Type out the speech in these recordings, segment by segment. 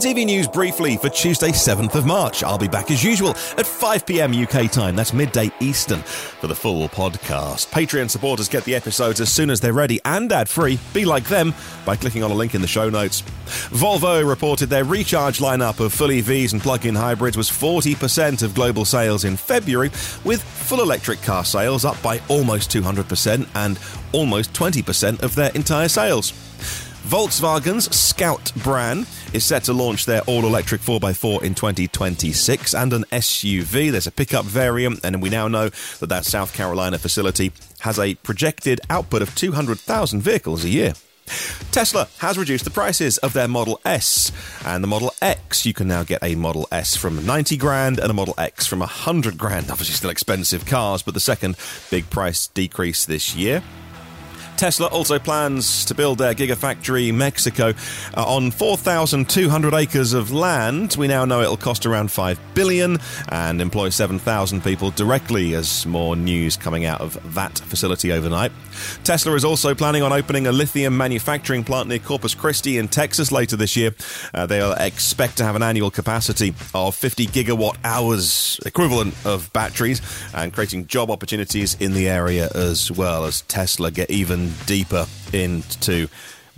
It's EV News briefly for Tuesday, 7th of March. I'll be back as usual at 5 pm UK time. That's midday Eastern for the full podcast. Patreon supporters get the episodes as soon as they're ready and ad free. Be like them by clicking on a link in the show notes. Volvo reported their recharge lineup of full EVs and plug in hybrids was 40% of global sales in February, with full electric car sales up by almost 200% and almost 20% of their entire sales. Volkswagen's Scout brand is set to launch their all electric 4x4 in 2026 and an SUV. There's a pickup variant, and we now know that that South Carolina facility has a projected output of 200,000 vehicles a year. Tesla has reduced the prices of their Model S and the Model X. You can now get a Model S from 90 grand and a Model X from 100 grand. Obviously, still expensive cars, but the second big price decrease this year. Tesla also plans to build their Gigafactory Mexico uh, on 4,200 acres of land. We now know it'll cost around 5 billion and employ 7,000 people directly as more news coming out of that facility overnight. Tesla is also planning on opening a lithium manufacturing plant near Corpus Christi in Texas later this year. Uh, they expect to have an annual capacity of 50 gigawatt hours equivalent of batteries and creating job opportunities in the area as well as Tesla get even deeper into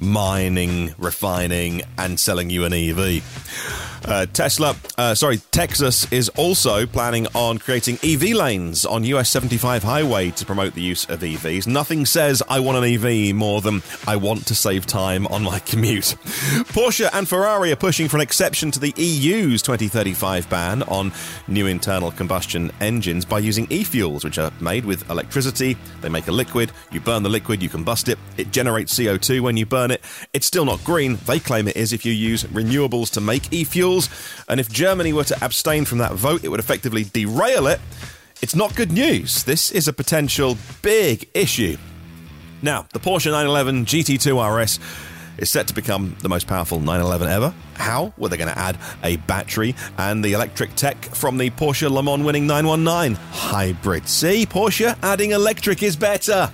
mining, refining, and selling you an EV. Uh, Tesla, uh, sorry, Texas is also planning on creating EV lanes on US 75 highway to promote the use of EVs. Nothing says I want an EV more than I want to save time on my commute. Porsche and Ferrari are pushing for an exception to the EU's 2035 ban on new internal combustion engines by using e-fuels, which are made with electricity. They make a liquid, you burn the liquid, you combust it, it generates CO2 when you burn it. It's still not green. They claim it is if you use renewables to make e-fuels. And if Germany were to abstain from that vote, it would effectively derail it. It's not good news. This is a potential big issue. Now, the Porsche 911 GT2 RS is set to become the most powerful 911 ever. How? Well, they're going to add a battery and the electric tech from the Porsche Le Mans winning 919 hybrid. See, Porsche adding electric is better.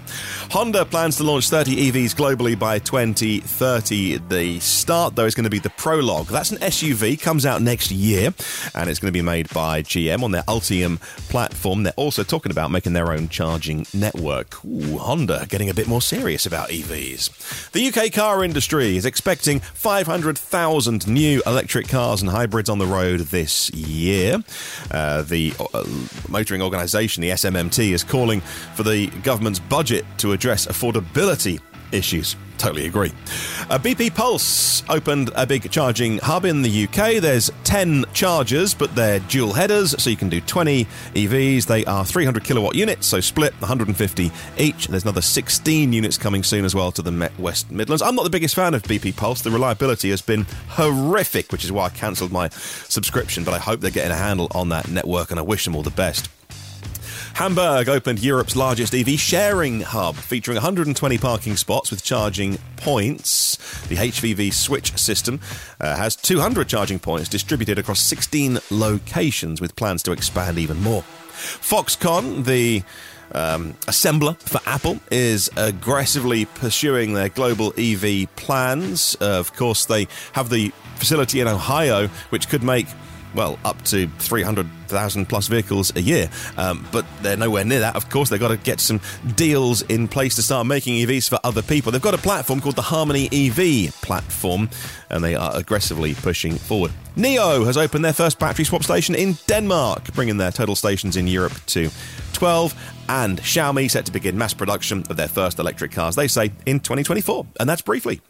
Honda plans to launch 30 EVs globally by 2030. The start, though, is going to be the Prologue. That's an SUV, comes out next year, and it's going to be made by GM on their Ultium platform. They're also talking about making their own charging network. Ooh, Honda getting a bit more serious about EVs. The UK car industry is expecting 500,000 new electric cars and hybrids on the road this year. Uh, the uh, motoring organisation, the SMMT, is calling for the government's budget to address affordability issues. Totally agree. Uh, BP Pulse opened a big charging hub in the UK. There's 10 chargers, but they're dual headers, so you can do 20 EVs. They are 300 kilowatt units, so split 150 each. There's another 16 units coming soon as well to the West Midlands. I'm not the biggest fan of BP Pulse. The reliability has been horrific, which is why I cancelled my subscription, but I hope they're getting a handle on that network and I wish them all the best. Hamburg opened Europe's largest EV sharing hub, featuring 120 parking spots with charging points. The HVV switch system uh, has 200 charging points distributed across 16 locations, with plans to expand even more. Foxconn, the um, assembler for Apple is aggressively pursuing their global EV plans. Uh, of course, they have the facility in Ohio, which could make well, up to 300,000 plus vehicles a year. Um, but they're nowhere near that. Of course, they've got to get some deals in place to start making EVs for other people. They've got a platform called the Harmony EV platform, and they are aggressively pushing forward. NIO has opened their first battery swap station in Denmark, bringing their total stations in Europe to 12. And Xiaomi set to begin mass production of their first electric cars, they say, in 2024. And that's briefly.